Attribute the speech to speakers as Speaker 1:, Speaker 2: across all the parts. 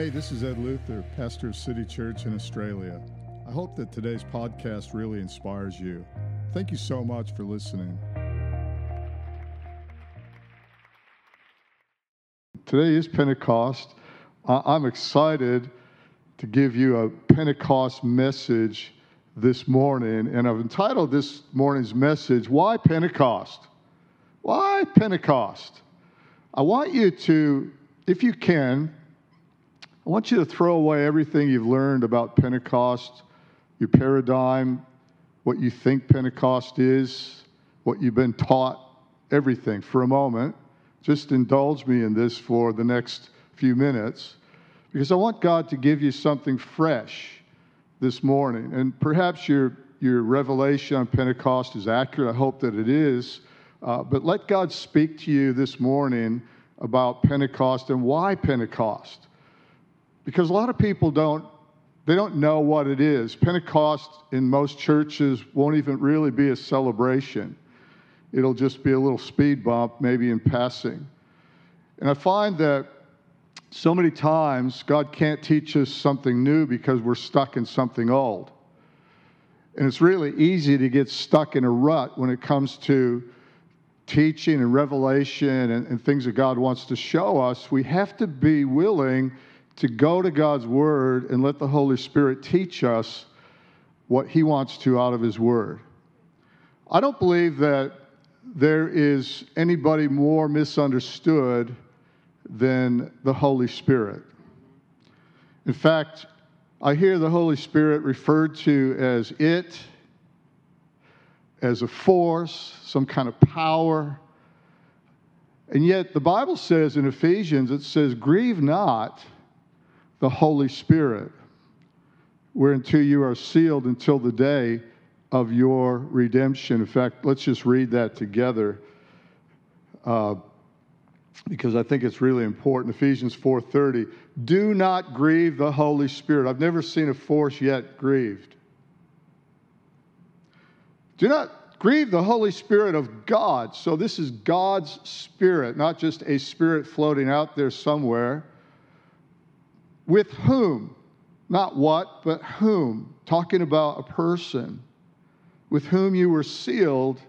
Speaker 1: Hey, this is Ed Luther, pastor of City Church in Australia. I hope that today's podcast really inspires you. Thank you so much for listening. Today is Pentecost. I'm excited to give you a Pentecost message this morning, and I've entitled this morning's message, Why Pentecost? Why Pentecost? I want you to, if you can, I want you to throw away everything you've learned about Pentecost, your paradigm, what you think Pentecost is, what you've been taught, everything for a moment. Just indulge me in this for the next few minutes because I want God to give you something fresh this morning. And perhaps your, your revelation on Pentecost is accurate. I hope that it is. Uh, but let God speak to you this morning about Pentecost and why Pentecost because a lot of people don't they don't know what it is. Pentecost in most churches won't even really be a celebration. It'll just be a little speed bump, maybe in passing. And I find that so many times God can't teach us something new because we're stuck in something old. And it's really easy to get stuck in a rut when it comes to teaching and revelation and, and things that God wants to show us. We have to be willing to go to God's Word and let the Holy Spirit teach us what He wants to out of His Word. I don't believe that there is anybody more misunderstood than the Holy Spirit. In fact, I hear the Holy Spirit referred to as it, as a force, some kind of power. And yet, the Bible says in Ephesians, it says, Grieve not the Holy Spirit, whereunto you are sealed until the day of your redemption. In fact, let's just read that together uh, because I think it's really important. Ephesians 4:30. Do not grieve the Holy Spirit. I've never seen a force yet grieved. Do not grieve the Holy Spirit of God. So this is God's Spirit, not just a spirit floating out there somewhere with whom, not what, but whom, talking about a person, with whom you were sealed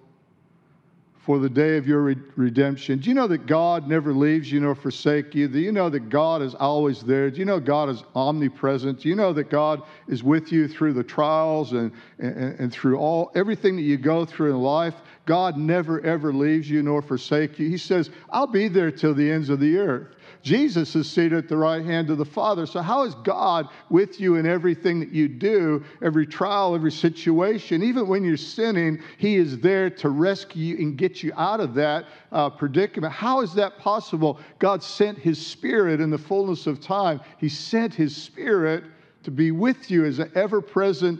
Speaker 1: for the day of your re- redemption. Do you know that God never leaves you nor forsake you? Do you know that God is always there? Do you know God is omnipresent? Do you know that God is with you through the trials and, and, and through all everything that you go through in life? God never ever leaves you nor forsake you. He says, I'll be there till the ends of the earth. Jesus is seated at the right hand of the Father. So, how is God with you in everything that you do, every trial, every situation? Even when you're sinning, He is there to rescue you and get you out of that uh, predicament. How is that possible? God sent His Spirit in the fullness of time, He sent His Spirit to be with you as an ever present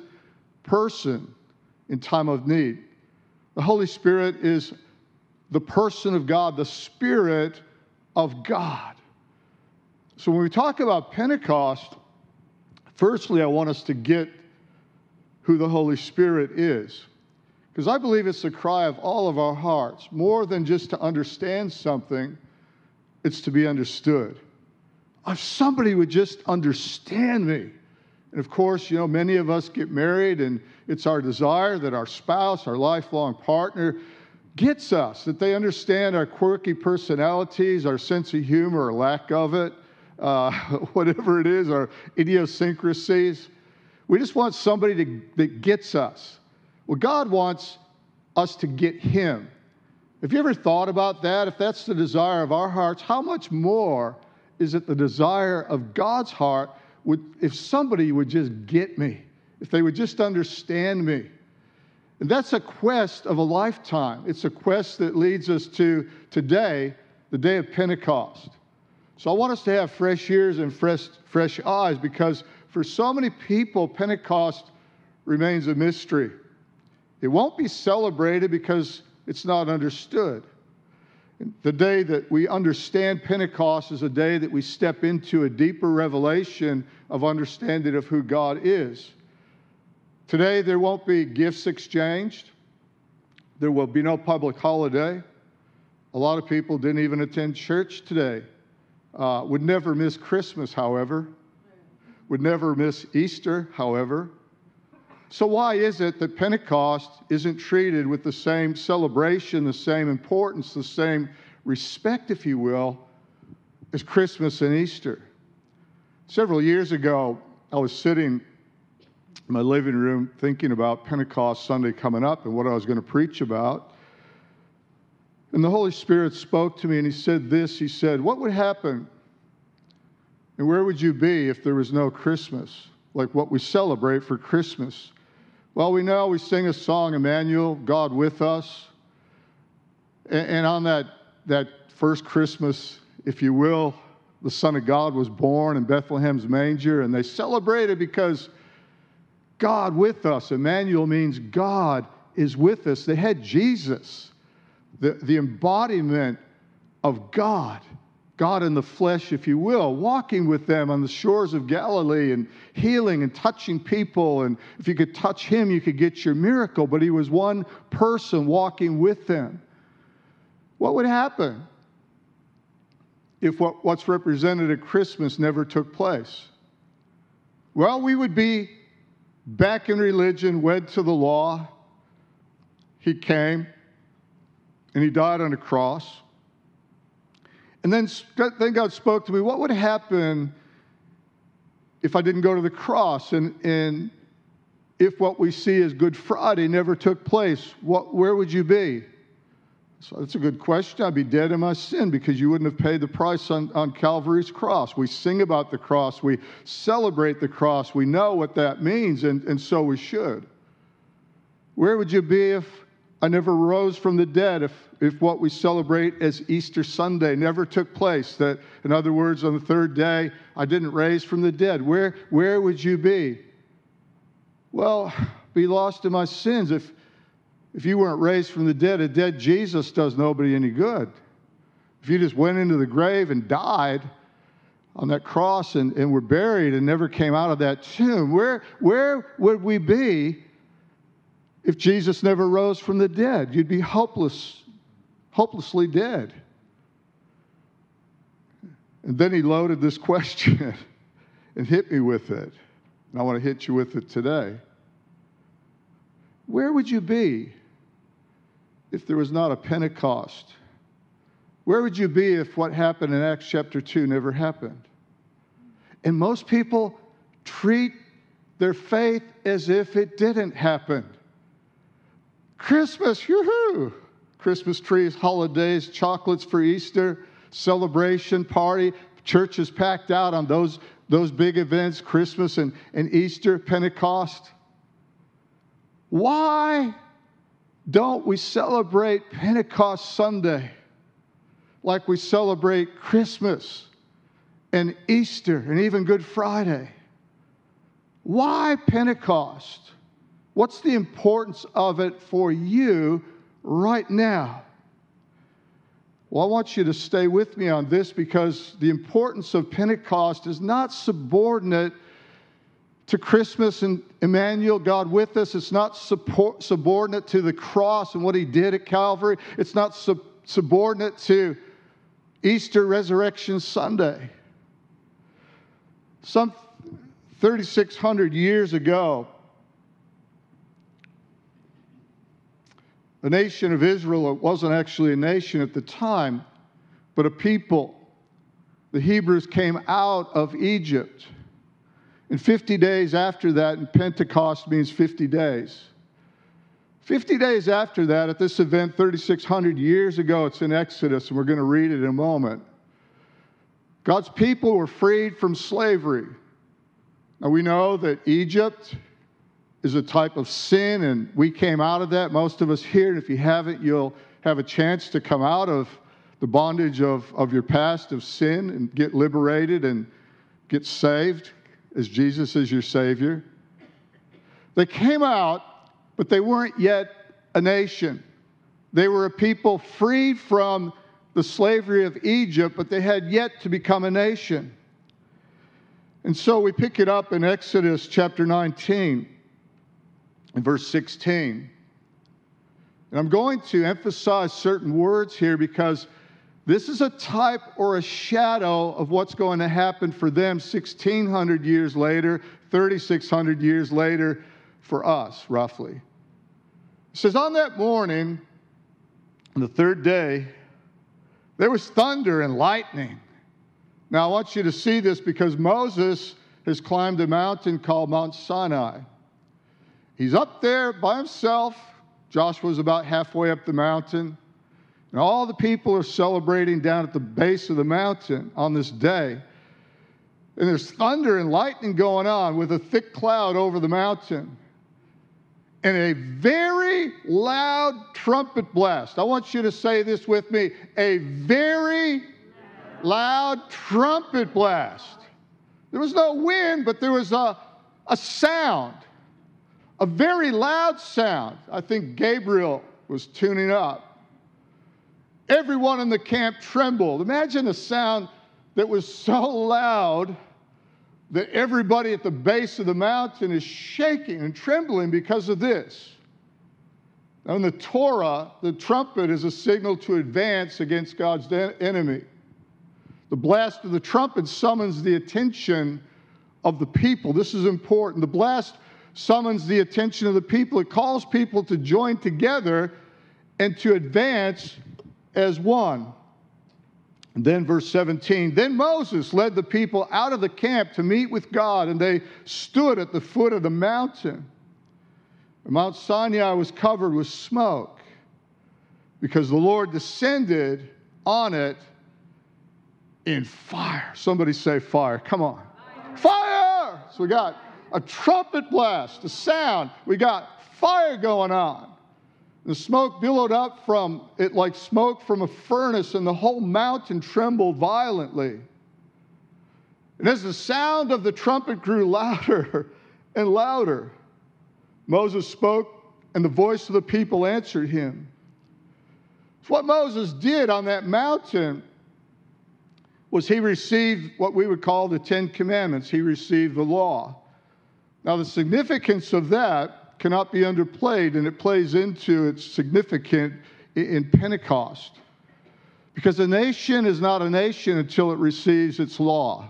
Speaker 1: person in time of need. The Holy Spirit is the person of God, the Spirit of God. So when we talk about Pentecost, firstly, I want us to get who the Holy Spirit is. Because I believe it's the cry of all of our hearts. More than just to understand something, it's to be understood. If somebody would just understand me. And of course, you know, many of us get married, and it's our desire that our spouse, our lifelong partner, gets us, that they understand our quirky personalities, our sense of humor or lack of it, uh, whatever it is, our idiosyncrasies. We just want somebody to, that gets us. Well, God wants us to get Him. Have you ever thought about that? If that's the desire of our hearts, how much more is it the desire of God's heart would, if somebody would just get me, if they would just understand me? And that's a quest of a lifetime. It's a quest that leads us to today, the day of Pentecost. So I want us to have fresh ears and fresh, fresh eyes because for so many people, Pentecost remains a mystery. It won't be celebrated because it's not understood. The day that we understand Pentecost is a day that we step into a deeper revelation of understanding of who God is. Today, there won't be gifts exchanged. There will be no public holiday. A lot of people didn't even attend church today uh, would never miss Christmas, however. would never miss Easter, however. So, why is it that Pentecost isn't treated with the same celebration, the same importance, the same respect, if you will, as Christmas and Easter? Several years ago, I was sitting in my living room thinking about Pentecost Sunday coming up and what I was going to preach about. And the Holy Spirit spoke to me and He said this He said, What would happen and where would you be if there was no Christmas, like what we celebrate for Christmas? Well, we know we sing a song, Emmanuel, God with us. And, on that, that first Christmas, if you will, the Son of God was born in Bethlehem's manger, and they celebrated because God with us. Emmanuel means God is with us. They had Jesus, the, the embodiment of God. God in the flesh, if you will, walking with them on the shores of Galilee and healing and touching people. And if you could touch him, you could get your miracle. But he was one person walking with them. What would happen if what, what's represented at Christmas never took place? Well, we would be back in religion, wed to the law. He came and he died on a cross. And then, then God spoke to me, what would happen if I didn't go to the cross? And, and if what we see as Good Friday never took place, what, where would you be? So that's a good question. I'd be dead in my sin because you wouldn't have paid the price on, on Calvary's cross. We sing about the cross, we celebrate the cross, we know what that means, and, and so we should. Where would you be if I never rose from the dead if, if what we celebrate as Easter Sunday never took place. That, in other words, on the third day, I didn't raise from the dead. Where, where would you be? Well, be lost in my sins. If, if you weren't raised from the dead, a dead Jesus does nobody any good. If you just went into the grave and died on that cross and, and were buried and never came out of that tomb, where, where would we be if Jesus never rose from the dead. You'd be hopeless, hopelessly dead. And then he loaded this question and hit me with it. And I want to hit you with it today. Where would you be if there was not a Pentecost? Where would you be if what happened in Acts chapter 2 never happened? And most people treat their faith as if it didn't happen. Christmas, yoo-hoo! Christmas trees, holidays, chocolates for Easter, celebration, party, churches packed out on those, those big events, Christmas and, and Easter, Pentecost. Why don't we celebrate Pentecost Sunday like we celebrate Christmas and Easter and even Good Friday? Why Pentecost? What's the importance of it for you right now? Well, I want you to stay with me on this because the importance of Pentecost is not subordinate to Christmas and Emmanuel, God with us. It's not support, subordinate to the cross and what he did at Calvary. It's not sub- subordinate to Easter Resurrection Sunday. Some 3,600 years ago, The nation of Israel wasn't actually a nation at the time, but a people. The Hebrews came out of Egypt. And 50 days after that, and Pentecost means 50 days. 50 days after that, at this event 3,600 years ago, it's in Exodus, and we're going to read it in a moment. God's people were freed from slavery. Now we know that Egypt is a type of sin, and we came out of that. Most of us here, and if you haven't, you'll have a chance to come out of the bondage of, of your past of sin and get liberated and get saved as Jesus is your Savior. They came out, but they weren't yet a nation. They were a people freed from the slavery of Egypt, but they had yet to become a nation. And so we pick it up in Exodus chapter 19 in verse 16. And I'm going to emphasize certain words here because This is a type or a shadow of what's going to happen for them 1,600 years later, 3,600 years later for us, roughly. It says, On that morning, on the third day, there was thunder and lightning. Now, I want you to see this because Moses has climbed a mountain called Mount Sinai. He's up there by himself. Joshua's about halfway up the mountain. And all the people are celebrating down at the base of the mountain on this day. And there's thunder and lightning going on with a thick cloud over the mountain. And a very loud trumpet blast. I want you to say this with me a very loud trumpet blast. There was no wind, but there was a, a sound, a very loud sound. I think Gabriel was tuning up. Everyone in the camp trembled. Imagine a sound that was so loud that everybody at the base of the mountain is shaking and trembling because of this. Now, in the Torah, the trumpet is a signal to advance against God's enemy. The blast of the trumpet summons the attention of the people. This is important. The blast summons the attention of the people, it calls people to join together and to advance as one. And then, verse 17 Then Moses led the people out of the camp to meet with God, and they stood at the foot of the mountain. Mount Sinai was covered with smoke because the Lord descended on it in fire. Somebody say fire. Come on. Fire! fire! So we got a trumpet blast, a sound. We got fire going on. The smoke billowed up from it like smoke from a furnace, and the whole mountain trembled violently. And as the sound of the trumpet grew louder and louder, Moses spoke, and the voice of the people answered him. What Moses did on that mountain was he received what we would call the Ten Commandments, he received the law. Now, the significance of that cannot be underplayed, and it plays into its significance in Pentecost. Because a nation is not a nation until it receives its law.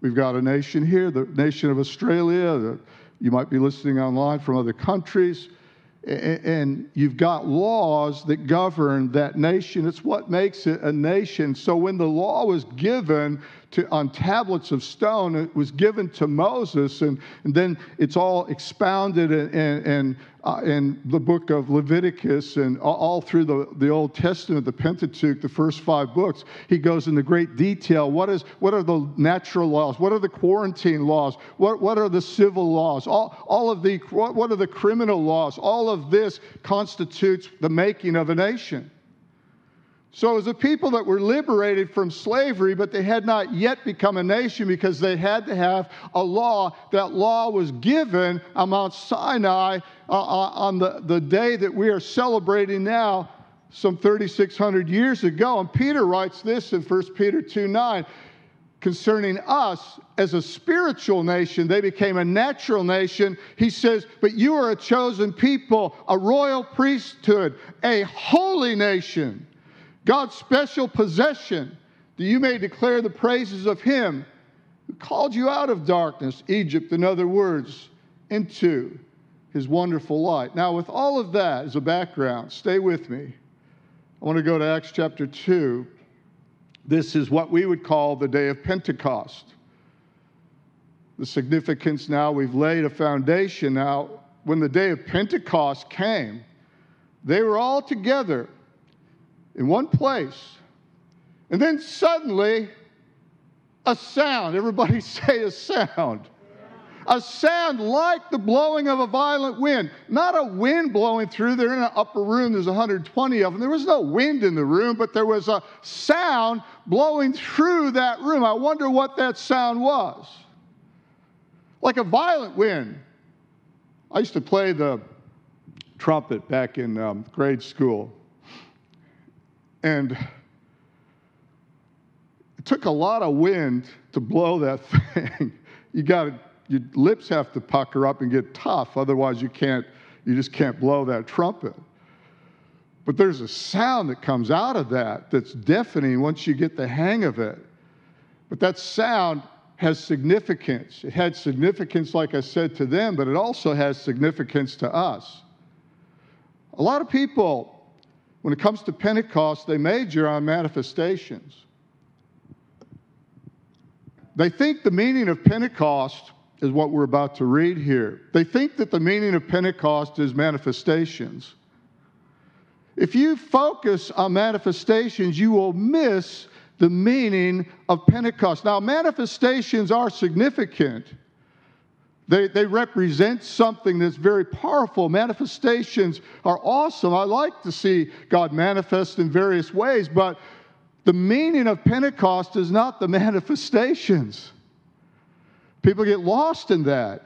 Speaker 1: We've got a nation here, the nation of Australia. You might be listening online from other countries and you've got laws that govern that nation. It's what makes it a nation. So when the law was given to, on tablets of stone, it was given to Moses, and, and then it's all expounded in, uh, in the book of Leviticus and all, all, through the, the Old Testament, the Pentateuch, the first five books. He goes into great detail. What, is, what are the natural laws? What are the quarantine laws? What, what are the civil laws? All, all of the, what, what are the criminal laws? All of this constitutes the making of a nation. So it was a people that were liberated from slavery, but they had not yet become a nation because they had to have a law. That law was given on Mount Sinai uh, uh on the, the day that we are celebrating now, some 3,600 years ago. And Peter writes this in 1 Peter 2 9 concerning us as a spiritual nation, they became a natural nation. He says, But you are a chosen people, a royal priesthood, a holy nation God's special possession, that you may declare the praises of Him who called you out of darkness, Egypt, in other words, into His wonderful light. Now, with all of that as a background, stay with me. I want to go to Acts chapter 2. This is what we would call the day of Pentecost. The significance now, we've laid a foundation. Now, when the day of Pentecost came, they were all together in one place. And then suddenly, a sound. Everybody say a sound. A sound like the blowing of a violent wind. Not a wind blowing through. They're in an upper room, there's 120 of them. There was no wind in the room, but there was a sound blowing through that room. I wonder what that sound was. Like a violent wind. I used to play the trumpet back in um, grade school. And it took a lot of wind to blow that thing. you got your lips have to pucker up and get tough, otherwise you can't, you just can't blow that trumpet. But there's a sound that comes out of that that's deafening once you get the hang of it. But that sound has significance. It had significance, like I said, to them, but it also has significance to us. A lot of people, when it comes to Pentecost, they major on manifestations. They think the meaning of Pentecost is what we're about to read here. They think that the meaning of Pentecost is manifestations. If you focus on manifestations, you will miss the meaning of Pentecost. Now, manifestations are significant. They, they represent something that's very powerful. Manifestations are awesome. I like to see God manifest in various ways, but the meaning of Pentecost is not the manifestations. People get lost in that.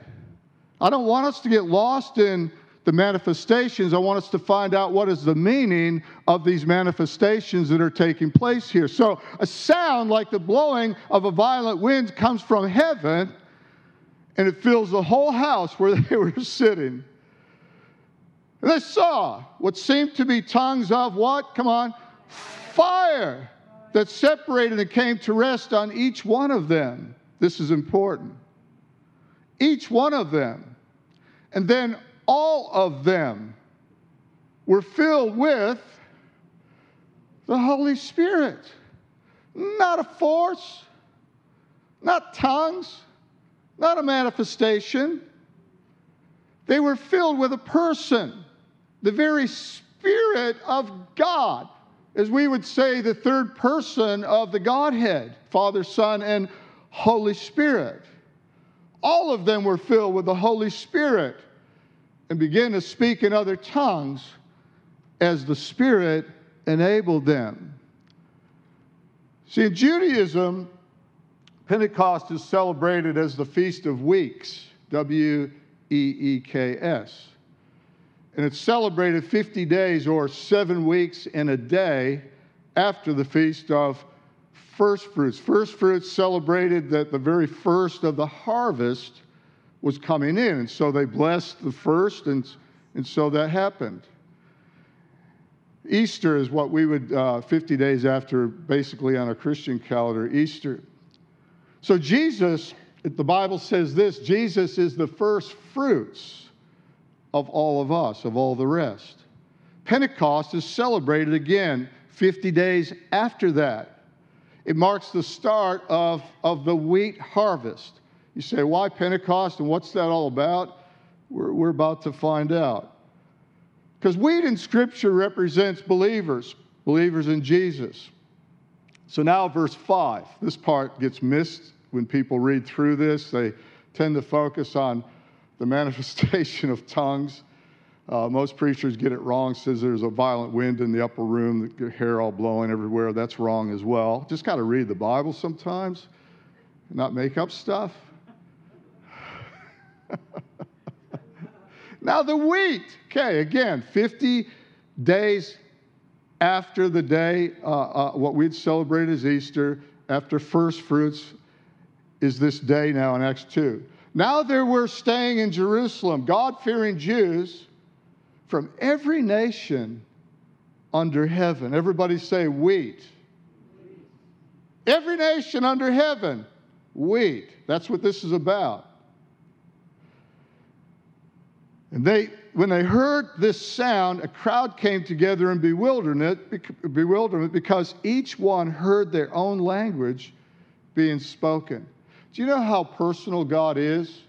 Speaker 1: I don't want us to get lost in the manifestations. I want us to find out what is the meaning of these manifestations that are taking place here. So, a sound like the blowing of a violent wind comes from heaven and it fills the whole house where they were sitting. And they saw what seemed to be tongues of what? Come on. Fire that separated and came to rest on each one of them. This is important each one of them. And then all of them were filled with the Holy Spirit. Not a force, not tongues, not a manifestation. They were filled with a person, the very Spirit of God, as we would say, the third person of the Godhead Father, Son, and Holy Spirit all of them were filled with the Holy Spirit and began to speak in other tongues as the Spirit enabled them. See, in Judaism, Pentecost is celebrated as the Feast of Weeks, W E E K S. And it's celebrated 50 days or seven weeks in a day after the Feast of first fruits. First fruits celebrated that the very first of the harvest was coming in. And so they blessed the first, and, and so that happened. Easter is what we would, uh, 50 days after, basically on a Christian calendar, Easter. So Jesus, the Bible says this Jesus is the first fruits of all of us, of all the rest. Pentecost is celebrated again 50 days after that. It marks the start of, of the wheat harvest. You say, why Pentecost and what's that all about? We're, we're about to find out. Because wheat in Scripture represents believers, believers in Jesus. So now, verse 5. This part gets missed when people read through this. They tend to focus on the manifestation of tongues. Uh, most preachers get it wrong, says there's a violent wind in the upper room, the hair all blowing everywhere. That's wrong as well. Just got to read the Bible sometimes, not make up stuff. now, the wheat. Okay, again, 50 days after the day, uh, uh, what we'd celebrate as Easter, after first fruits, is this day now in Acts 2. Now there were staying in Jerusalem God fearing Jews from every nation under heaven. Everybody say wheat. Every nation under heaven, wheat. That's what this is about. And they, when they heard this sound, a crowd came together in bewilderment, bewilderment because each one heard their own language being spoken. Do you know how personal God is?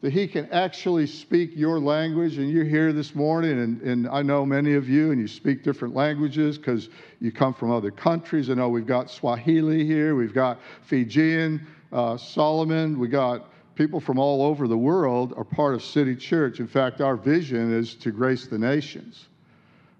Speaker 1: that he can actually speak your language. And you're here this morning, and, and I know many of you, and you speak different languages because you come from other countries. I know we've got Swahili here, we've got Fijian, uh, Solomon, we got people from all over the world are part of City Church. In fact, our vision is to grace the nations.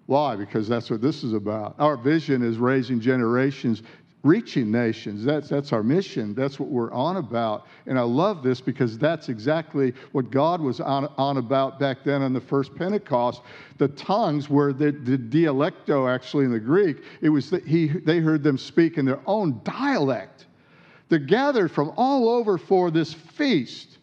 Speaker 1: Why? Because that's what this is about. Our vision is raising generations reaching nations. That's, that's our mission. That's what we're on about. And I love this because that's exactly what God was on, on about back then on the first Pentecost. The tongues were the, the dialecto, actually, in the Greek. It was that he, they heard them speak in their own dialect. They're gathered from all over for this feast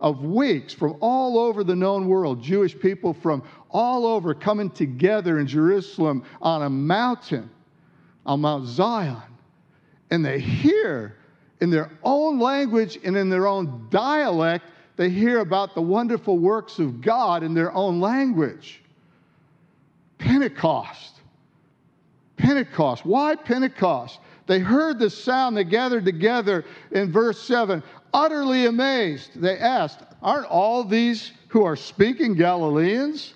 Speaker 1: of weeks from all over the known world, Jewish people from all over coming together in Jerusalem on a mountain, on Mount Zion. And they hear in their own language and in their own dialect, they hear about the wonderful works of God in their own language. Pentecost. Pentecost. Why Pentecost? They heard the sound, they gathered together in verse 7, utterly amazed. They asked, Aren't all these who are speaking Galileans?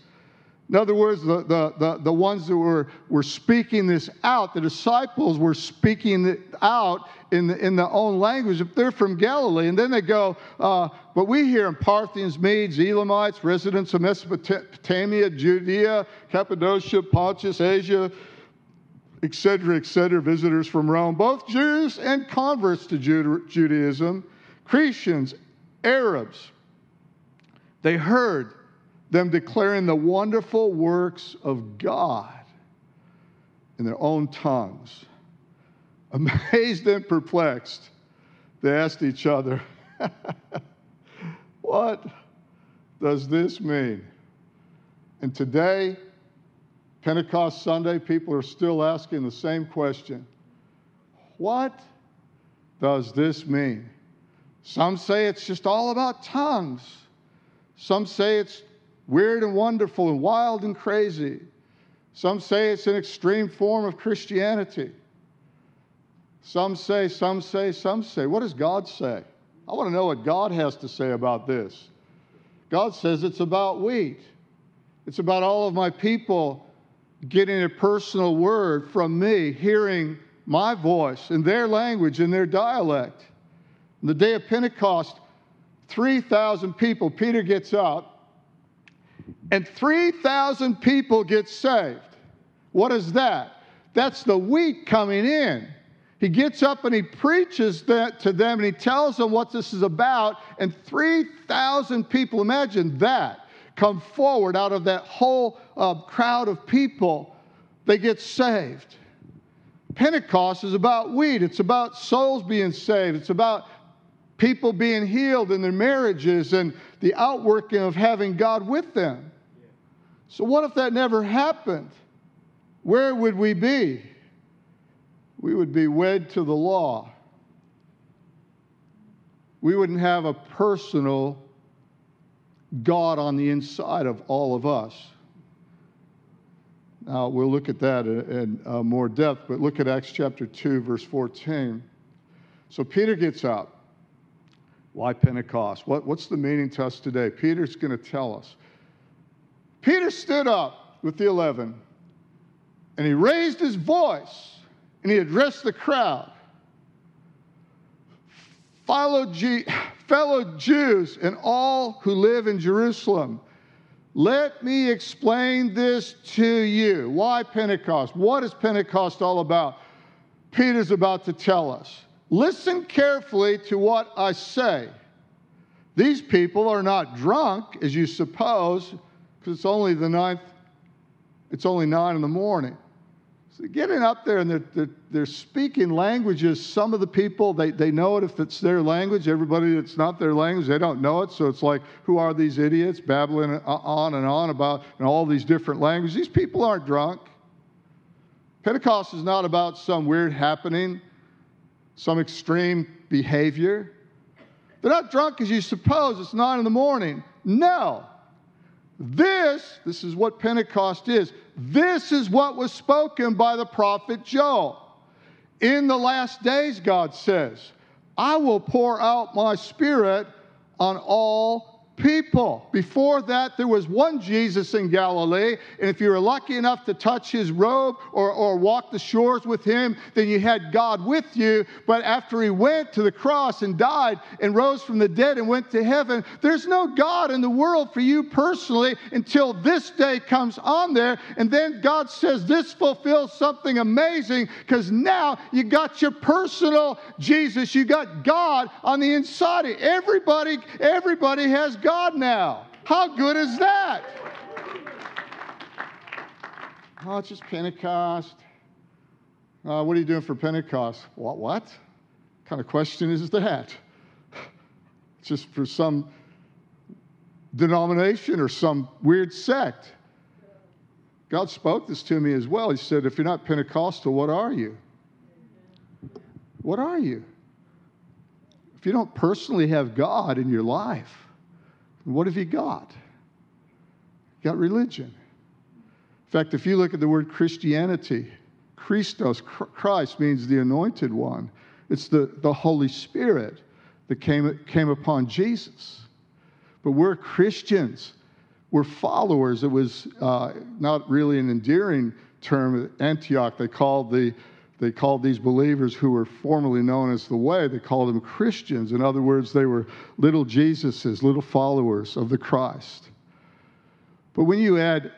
Speaker 1: In other words, the, the, the, the, ones that were, were speaking this out, the disciples were speaking it out in, the, in their own language, if they're from Galilee. And then they go, uh, but we hear in Parthians, Medes, Elamites, residents of Mesopotamia, Judea, Cappadocia, Pontus, Asia, etc., etc., visitors from Rome, both Jews and converts to Judaism, Christians, Arabs. They heard them declaring the wonderful works of God in their own tongues. Amazed and perplexed, they asked each other, What does this mean? And today, Pentecost Sunday, people are still asking the same question What does this mean? Some say it's just all about tongues. Some say it's weird and wonderful and wild and crazy. Some say it's an extreme form of Christianity. Some say, some say, some say. What does God say? I want to know what God has to say about this. God says it's about wheat. It's about all of my people getting a personal word from me, hearing my voice in their language, in their dialect. On the day of Pentecost, 3,000 people, Peter gets up, and 3,000 people get saved. What is that? That's the wheat coming in. He gets up and he preaches that to them and he tells them what this is about, and 3,000 people, imagine that come forward out of that whole uh, crowd of people, they get saved. Pentecost is about wheat, it's about souls being saved, it's about people being healed in their marriages and the outworking of having God with them. So, what if that never happened? Where would we be? We would be wed to the law. We wouldn't have a personal God on the inside of all of us. Now, we'll look at that in, uh, more depth, but look at Acts chapter 2, verse 14. So Peter gets up. Why Pentecost? What, what's the meaning to us today? Peter's going to tell us. Peter stood up with the eleven, and he raised his voice, and he addressed the crowd. Follow G- fellow Jews and all who live in Jerusalem, let me explain this to you. Why Pentecost? What is Pentecost all about? Peter's about to tell us. Listen carefully to what I say. These people are not drunk, as you suppose, because it's only the ninth, it's only nine in the morning getting up there and they're, they're, they're, speaking languages. Some of the people, they, they know it if it's their language. Everybody that's not their language, they don't know it. So it's like, who are these idiots babbling on and on about know, all these different languages? These people aren't drunk. Pentecost is not about some weird happening, some extreme behavior. They're not drunk as you suppose. It's nine in the morning. No. This, this is what Pentecost is. This is what was spoken by the prophet Joel. In the last days, God says, I will pour out my spirit on all people. Before that, there was one Jesus in Galilee, and if you were lucky enough to touch his robe or, or walk the shores with him, then you had God with you. But after he went to the cross and died and rose from the dead and went to heaven, there's no God in the world for you personally until this day comes on there. And then God says, This fulfills something amazing because now you got your personal Jesus, you got God on the inside. Everybody, everybody has God God now. How good is that? Oh, it's just Pentecost. Uh, what are you doing for Pentecost? What? What kind of question is that? Just for some denomination or some weird sect. God spoke this to me as well. He said, If you're not Pentecostal, what are you? What are you? If you don't personally have God in your life, what have you got? You got religion. In fact, if you look at the word Christianity, Christos, Christ means the anointed one. It's the, the Holy Spirit that came, came upon Jesus. But we're Christians. We're followers. It was uh, not really an endearing term at Antioch. They called, the, they called these believers who were formerly known as the Way, they called them Christians. In other words, they were little Jesuses, little followers of the Christ. But when you add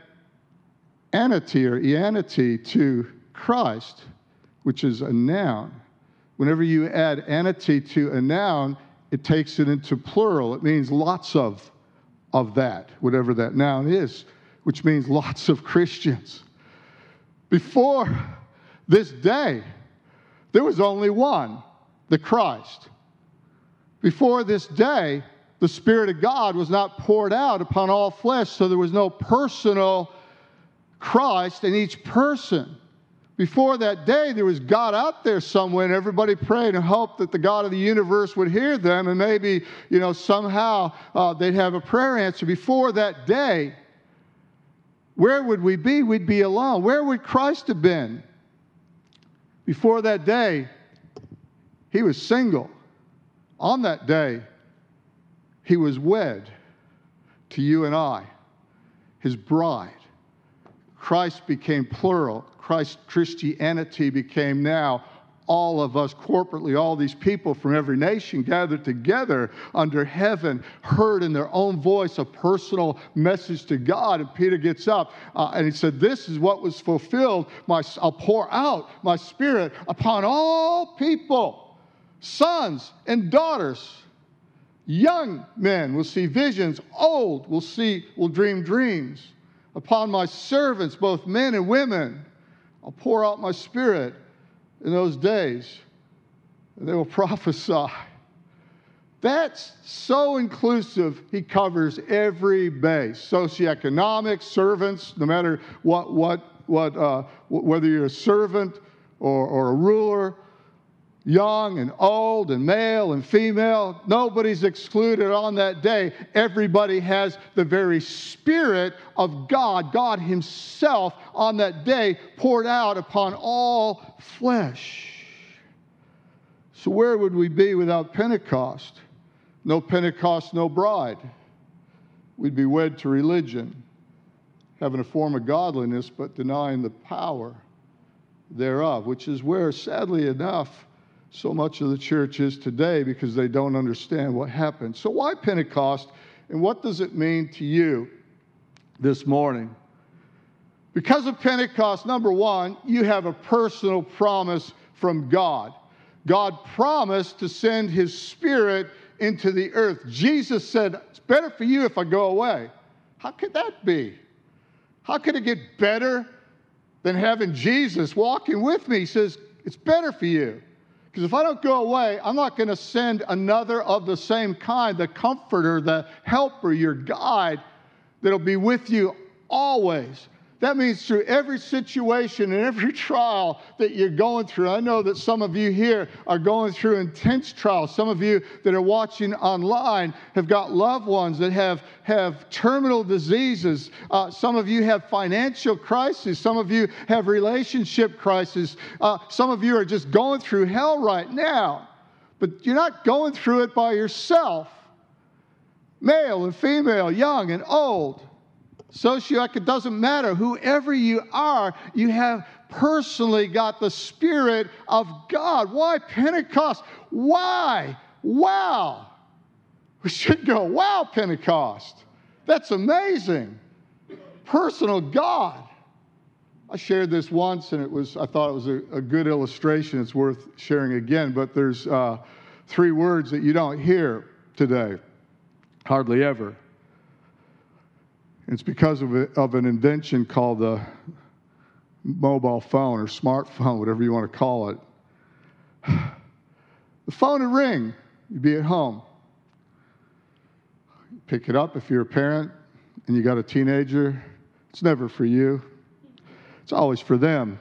Speaker 1: anity or eanity to Christ, which is a noun, whenever you add anity to a noun, it takes it into plural. It means lots of, of that, whatever that noun is, which means lots of Christians. Before this day, there was only one, the Christ. Before this day, the Spirit of God was not poured out upon all flesh, so there was no personal Christ in each person. Before that day, there was God out there somewhere, and everybody prayed and hoped that the God of the universe would hear them, and maybe, you know, somehow uh, they'd have a prayer answer. Before that day, where would we be? We'd be alone. Where would Christ have been? Before that day, he was single. On that day, he was wed to you and I, his bride. Christ became plural. Christ Christianity became now all of us corporately, all these people from every nation gathered together under heaven, heard in their own voice a personal message to God. And Peter gets up uh, and he said, This is what was fulfilled. My, I'll pour out my spirit upon all people, sons and daughters. Young men will see visions, old will see, will dream dreams upon my servants, both men and women. I'll pour out my spirit in those days, and they will prophesy. That's so inclusive, he covers every base socioeconomic, servants, no matter what, what, what, uh, whether you're a servant or, or a ruler, young and old and male and female. Nobody's excluded on that day. Everybody has the very Spirit of God, God Himself, on that day poured out upon all flesh. So, where would we be without Pentecost? No Pentecost, no bride. We'd be wed to religion, having a form of godliness, but denying the power thereof, which is where, sadly enough, so much of the church is today because they don't understand what happened. So, why Pentecost and what does it mean to you this morning? Because of Pentecost, number one, you have a personal promise from God. God promised to send his spirit into the earth. Jesus said, It's better for you if I go away. How could that be? How could it get better than having Jesus walking with me? He says, It's better for you. Because if I don't go away, I'm not going to send another of the same kind, the comforter, the helper, your guide, that'll be with you always. That means through every situation and every trial that you're going through. I know that some of you here are going through intense trials. Some of you that are watching online have got loved ones that have, have terminal diseases. Uh, some of you have financial crises. Some of you have relationship crises. Uh, some of you are just going through hell right now. But you're not going through it by yourself. Male and female, young and old socioeconomic, it doesn't matter. Whoever you are, you have personally got the Spirit of God. Why Pentecost? Why? Wow. We should go, wow, Pentecost. That's amazing. Personal God. I shared this once and it was, I thought it was a, a good illustration. It's worth sharing again, but there's uh, three words that you don't hear today, hardly ever. It's because of, of an invention called the mobile phone or smartphone, whatever you want to call it. The phone would ring, you'd be at home. pick it up if you're a parent and you got a teenager. It's never for you, it's always for them.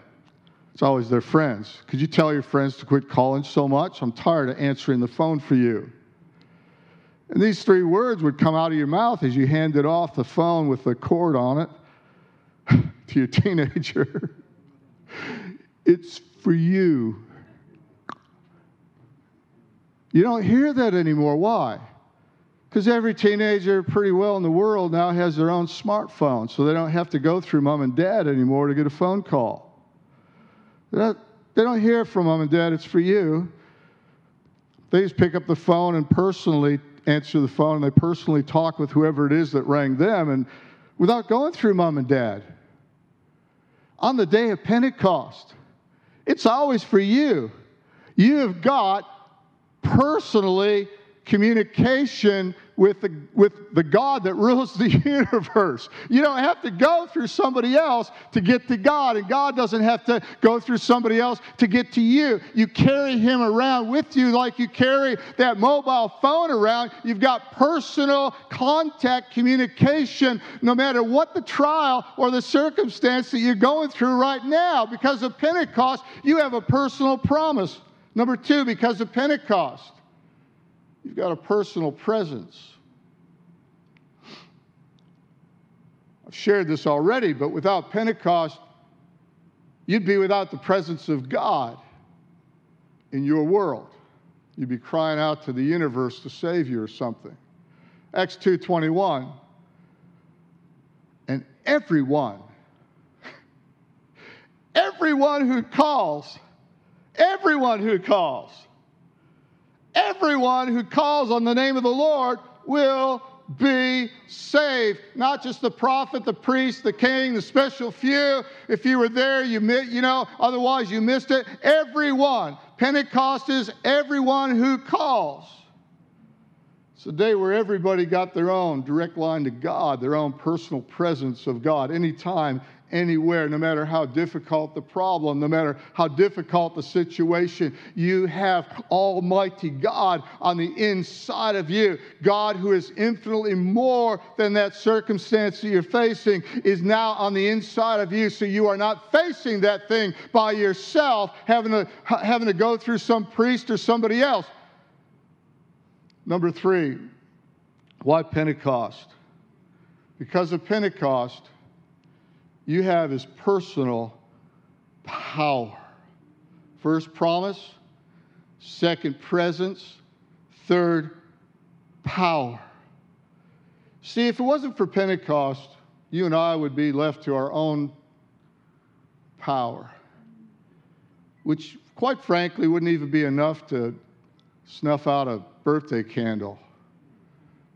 Speaker 1: It's always their friends. Could you tell your friends to quit calling so much? I'm tired of answering the phone for you. And these three words would come out of your mouth as you handed off the phone with the cord on it to your teenager. it's for you. You don't hear that anymore. Why? Because every teenager, pretty well in the world, now has their own smartphone, so they don't have to go through mom and dad anymore to get a phone call. They don't, hear from mom and dad, it's for you. They just pick up the phone and personally answer the phone, and they personally talk with whoever it is that rang them, and without going through mom and dad. On the day of Pentecost, it's always for you. You have got personally communication with the, with the God that rules the universe. You don't have to go through somebody else to get to God, and God doesn't have to go through somebody else to get to you. You carry Him around with you like you carry that mobile phone around. You've got personal contact communication no matter what the trial or the circumstance that you're going through right now. Because of Pentecost, you have a personal promise. Number two, because of Pentecost, You've got a personal presence. I've shared this already, but without Pentecost, you'd be without the presence of God in your world. You'd be crying out to the universe to save you or something. Acts 2:21 and everyone everyone who calls everyone who calls everyone who calls on the name of the Lord will be saved. Not just the prophet, the priest, the king, the special few. If you were there, you you know, otherwise you missed it. Everyone. Pentecost is everyone who calls. It's a day where everybody got their own direct line to God, their own personal presence of God, anytime, anywhere, no matter how difficult the problem, no matter how difficult the situation, you have Almighty God on the inside of you. God, who is infinitely more than that circumstance that you're facing, is now on the inside of you. So you are not facing that thing by yourself, having to, having to go through some priest or somebody else. Number three, why Pentecost? Because of Pentecost, you have is personal power. First, promise. Second, presence. Third, power. See, if it wasn't for Pentecost, you and I would be left to our own power, which, quite frankly, wouldn't even be enough to snuff out a birthday candle.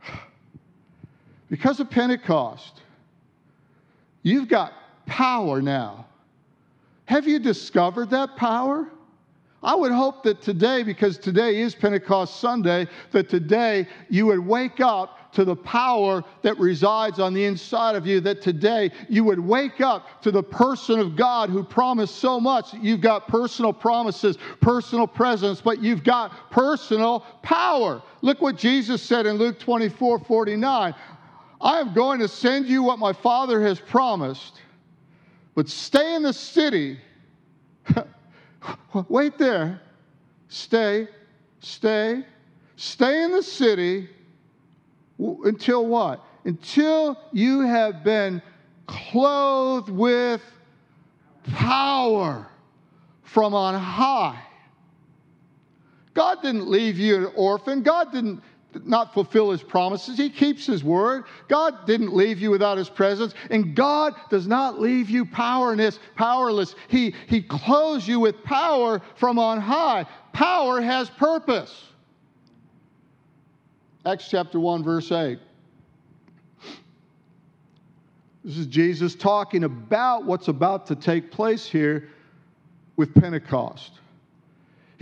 Speaker 1: Because of Pentecost, you've got power now. Have you discovered that power? I would hope that today, because today is Pentecost Sunday, that today you would wake up to the power that resides on the inside of you, that today you would wake up to the person of God who promised so much. You've got personal promises, personal presence, but you've got personal power. Look what Jesus said in Luke 24 49. I am going to send you what my Father has promised but stay in the city. Wait there. Stay, stay, stay in the city until what? Until you have been clothed with power from on high. God didn't leave you an orphan. God didn't not fulfill his promises. He keeps his word. God didn't leave you without his presence, and God does not leave you powerless. Powerless. He he clothes you with power from on high. Power has purpose. Acts chapter 1 verse 8. This is Jesus talking about what's about to take place here with Pentecost.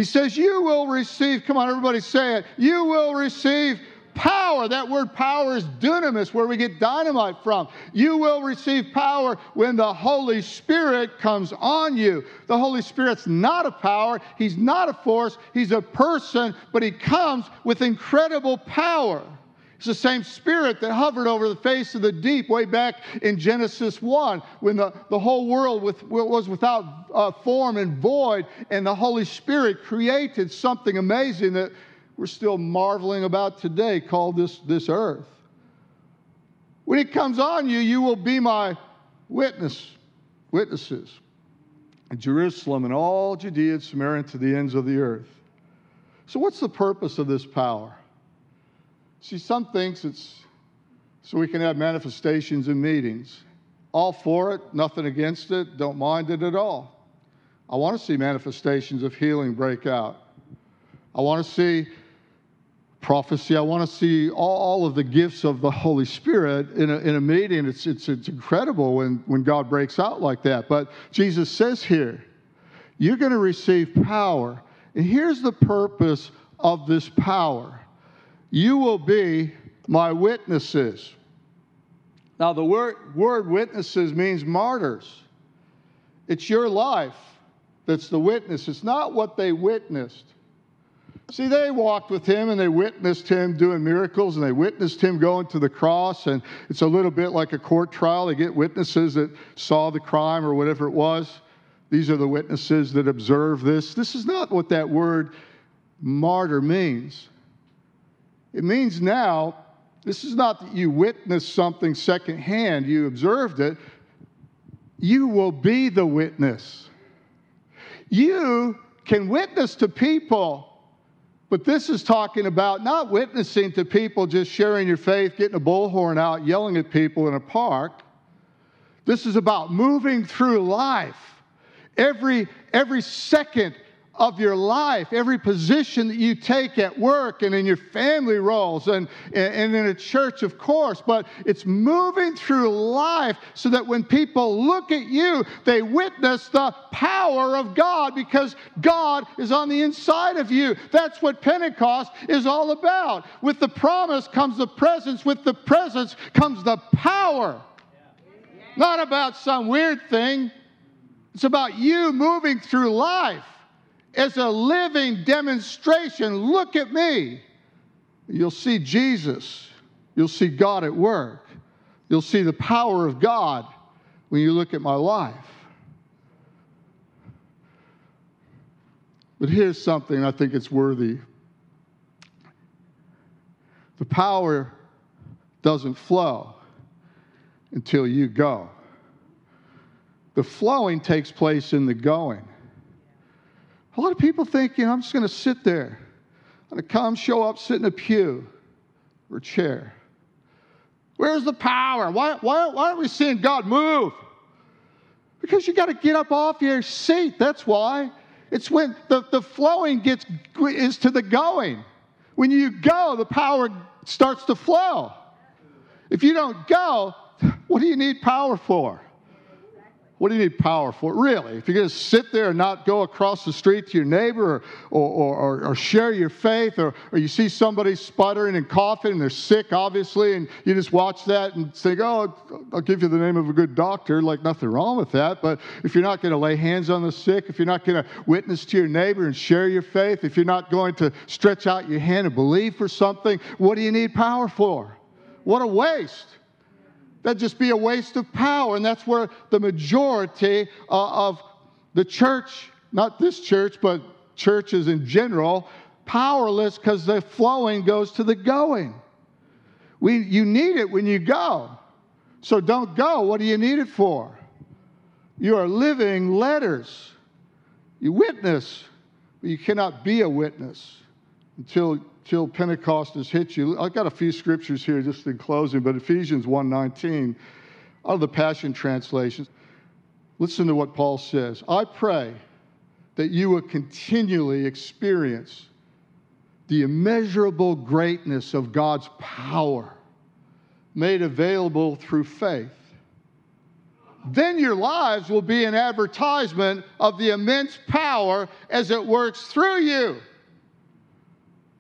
Speaker 1: He says, You will receive, come on, everybody say it, you will receive power. That word power is dunamis, where we get dynamite from. You will receive power when the Holy Spirit comes on you. The Holy Spirit's not a power, He's not a force, He's a person, but He comes with incredible power. It's the same spirit that hovered over the face of the deep way back in Genesis 1 when the, the whole world with, was without uh, form and void, and the Holy Spirit created something amazing that we're still marveling about today called this, this earth. When it comes on you, you will be my witness, witnesses in Jerusalem and all Judea and Samaria and to the ends of the earth. So, what's the purpose of this power? See, some thinks it's so we can have manifestations and meetings. All for it, nothing against it, don't mind it at all. I want to see manifestations of healing break out. I want to see prophecy. I want to see all of the gifts of the Holy Spirit in a, in a meeting. It's, it's, it's incredible when, when God breaks out like that. But Jesus says here, you're going to receive power. And here's the purpose of this power you will be my witnesses. Now, the word, word witnesses means martyrs. It's your life that's the witness, it's not what they witnessed. See, they walked with him and they witnessed him doing miracles and they witnessed him going to the cross. And it's a little bit like a court trial. They get witnesses that saw the crime or whatever it was. These are the witnesses that observe this. This is not what that word martyr means. It means now, this is not that you witnessed something secondhand, you observed it. You will be the witness. You can witness to people, but this is talking about not witnessing to people, just sharing your faith, getting a bullhorn out, yelling at people in a park. This is about moving through life. Every, every second of your life, every position that you take at work and in your family roles and, and in a church, of course, but it's moving through life so that when people look at you, they witness the power of God because God is on the inside of you. That's what Pentecost is all about. With the promise comes the presence, with the presence comes the power. Not about some weird thing. It's about you moving through life as a living demonstration. Look at me. You'll see Jesus. You'll see God at work. You'll see the power of God when you look at my life. But here's something I think it's worthy. The power doesn't flow until you go. The flowing takes place in the going. A lot of people think, you know, I'm just going to sit there. I'm going to come, show up, sit in a pew or chair. Where's the power? Why, why, why aren't we seeing God move? Because you got to get up off your seat. That's why. It's when the, the flowing gets is to the going. When you go, the power starts to flow. If you don't go, what do you need power for? What do you need power for? Really, if you're going to sit there and not go across the street to your neighbor or, or, or, or, share your faith, or, or you see somebody sputtering and coughing and they're sick, obviously, and you just watch that and think, oh, I'll give you the name of a good doctor, like nothing wrong with that. But if you're not going to lay hands on the sick, if you're not going to witness to your neighbor and share your faith, if you're not going to stretch out your hand and believe for something, what do you need power for? What a waste. That'd just be a waste of power. And that's where the majority uh, of the church, not this church, but churches in general, powerless because the flowing goes to the going. We, you need it when you go. So don't go. What do you need it for? You are living letters. You witness, but you cannot be a witness until till Pentecost has hit you. I've got a few scriptures here just in closing, but Ephesians 1:19 out of the Passion Translation. Listen to what Paul says. I pray that you will continually experience the immeasurable greatness of God's power made available through faith. Then your lives will be an advertisement of the immense power as it works through you.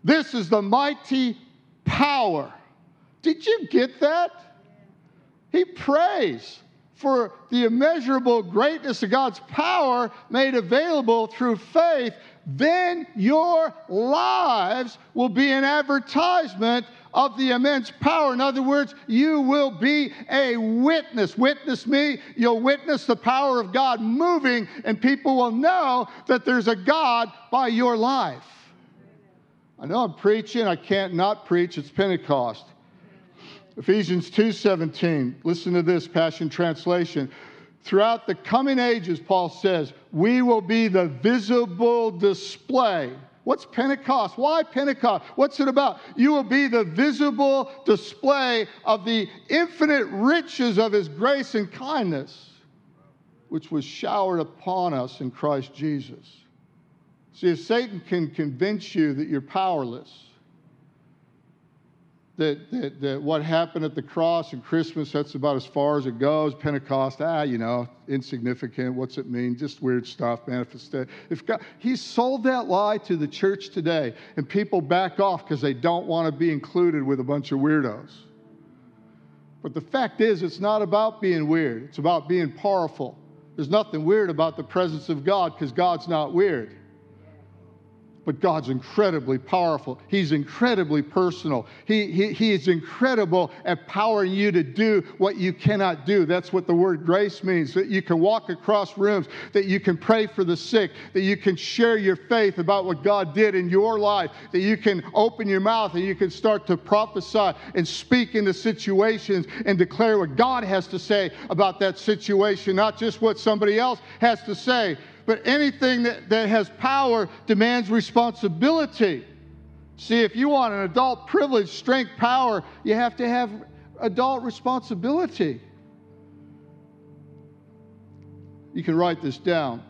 Speaker 1: This is the mighty power. Did you get that? He prays for the immeasurable greatness of God's power made available through faith. Then your lives will be an advertisement of the immense power. In other words, you will be a witness. Witness me, you'll witness the power of God moving, and people will know that there's a God by your life. I know I'm preaching, I can't not preach, it's Pentecost. Ephesians 2:17. Listen to this Passion Translation. Throughout the coming ages, Paul says, we will be the visible display. What's Pentecost? Why Pentecost? What's it about? You will be the visible display of the infinite riches of his grace and kindness, which was showered upon us in Christ Jesus. See, if Satan can convince you that you're powerless, that, that, that what happened at the cross and Christmas, that's about as far as it goes. Pentecost, ah, you know, insignificant. What's it mean? Just weird stuff, manifested. If God, he sold that lie to the church today, and people back off because they don't want to be included with a bunch of weirdos. But the fact is, it's not about being weird, it's about being powerful. There's nothing weird about the presence of God because God's not weird. But God's incredibly powerful. He's incredibly personal. He, he, he is incredible at powering you to do what you cannot do. That's what the word grace means that you can walk across rooms, that you can pray for the sick, that you can share your faith about what God did in your life, that you can open your mouth and you can start to prophesy and speak into situations and declare what God has to say about that situation, not just what somebody else has to say. But anything that, that has power demands responsibility. See, if you want an adult privilege, strength, power, you have to have adult responsibility. You can write this down.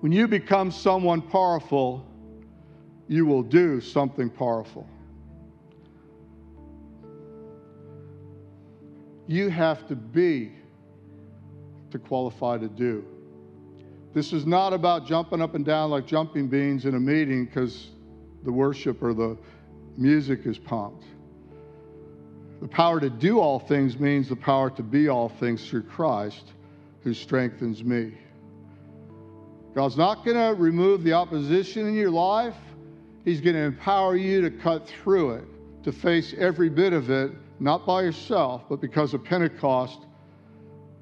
Speaker 1: When you become someone powerful, you will do something powerful. You have to be to qualify to do. This is not about jumping up and down like jumping beans in a meeting because the worship or the music is pumped. The power to do all things means the power to be all things through Christ who strengthens me. God's not going to remove the opposition in your life. He's going to empower you to cut through it, to face every bit of it, not by yourself, but because of Pentecost,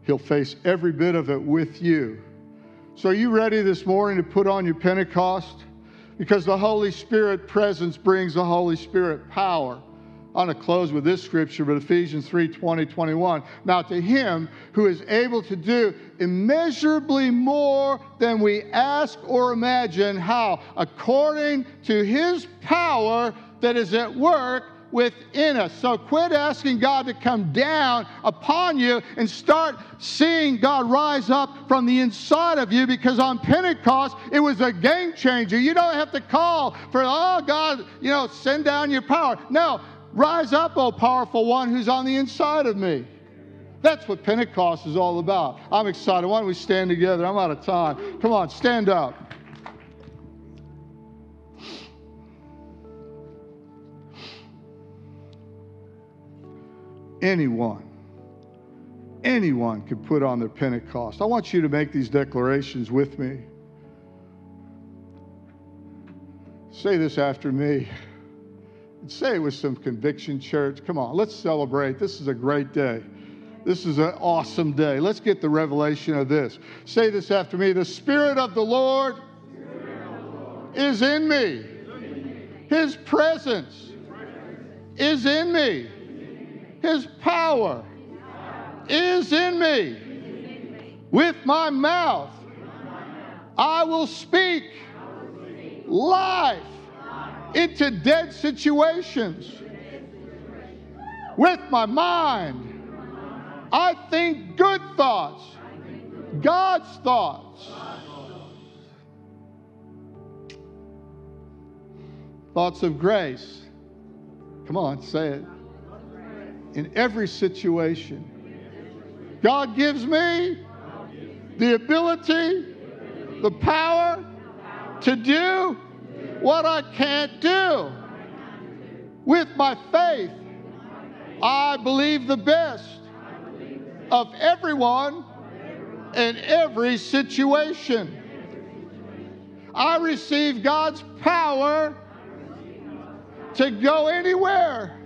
Speaker 1: He'll face every bit of it with you so, are you ready this morning to put on your Pentecost? Because the Holy Spirit presence brings the Holy Spirit power. I'm going to close with this scripture, but Ephesians 3 20, 21. Now, to him who is able to do immeasurably more than we ask or imagine, how? According to his power that is at work within us. So quit asking God to come down upon you and start seeing God rise up from the inside of you because on Pentecost, it was a game changer. You don't have to call for, oh, God, you know, send down your power. No, rise up, oh powerful one who's on the inside of me. That's what Pentecost is all about. I'm excited. Why don't we stand together? I'm out of time. Come on, stand up. Anyone, anyone can put on their Pentecost. I want you to make these declarations with me. Say this after me. say it with some conviction, church. Come on, let's celebrate. This is a great day. This is an awesome day. Let's get the revelation of this. Say this after me The Spirit of the Lord, is in me, His presence is in me. His power is in me. With my mouth, I will speak life into dead situations. With my mind, I think good thoughts, God's thoughts. Thoughts of grace. Come on, say it in every situation. God gives me the ability, the power to do what I can't do. With my faith, I believe the best of everyone in every situation. I receive God's power to go anywhere,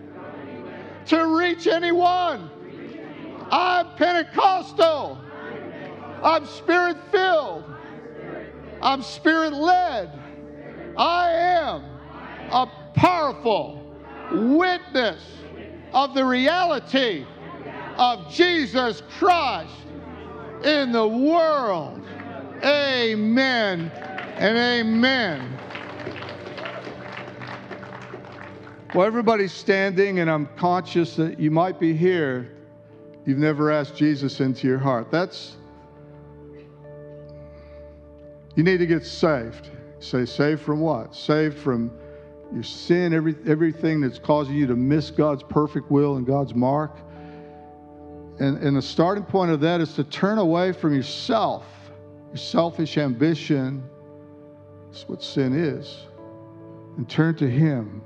Speaker 1: to reach anyone. I'm Pentecostal. I'm spirit filled. I'm spirit led. I am a powerful witness of the reality of Jesus Christ in the world. Amen and amen. Well, everybody's standing, and I'm conscious that you might be here. You've never asked Jesus into your heart. That's, you need to get saved. Say, saved from what? Saved from your sin, every, everything that's causing you to miss God's perfect will and God's mark. And, and the starting point of that is to turn away from yourself, your selfish ambition. That's what sin is. And turn to Him.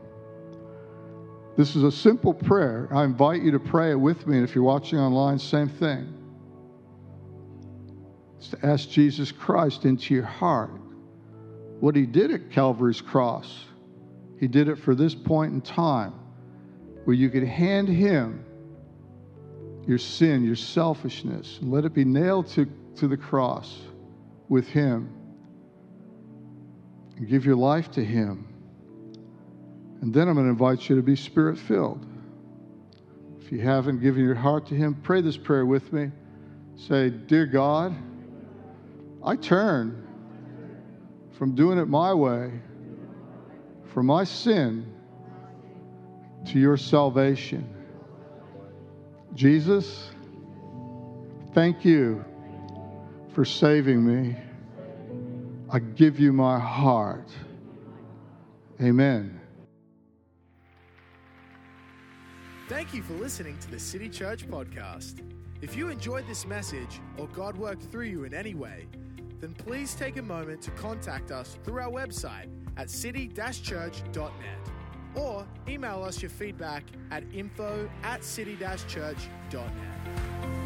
Speaker 1: This is a simple prayer. I invite you to pray it with me. And if you're watching online, same thing. It's to ask Jesus Christ into your heart. What he did at Calvary's cross, he did it for this point in time where you could hand him your sin, your selfishness, and let it be nailed to, to the cross with him and give your life to him. And then I'm going to invite you to be spirit filled. If you haven't given your heart to Him, pray this prayer with me. Say, Dear God, I turn from doing it my way, from my sin, to your salvation. Jesus, thank you for saving me. I give you my heart. Amen.
Speaker 2: Thank you for listening to the City Church podcast. If you enjoyed this message or God worked through you in any way, then please take a moment to contact us through our website at city-church.net or email us your feedback at info at city-church.net.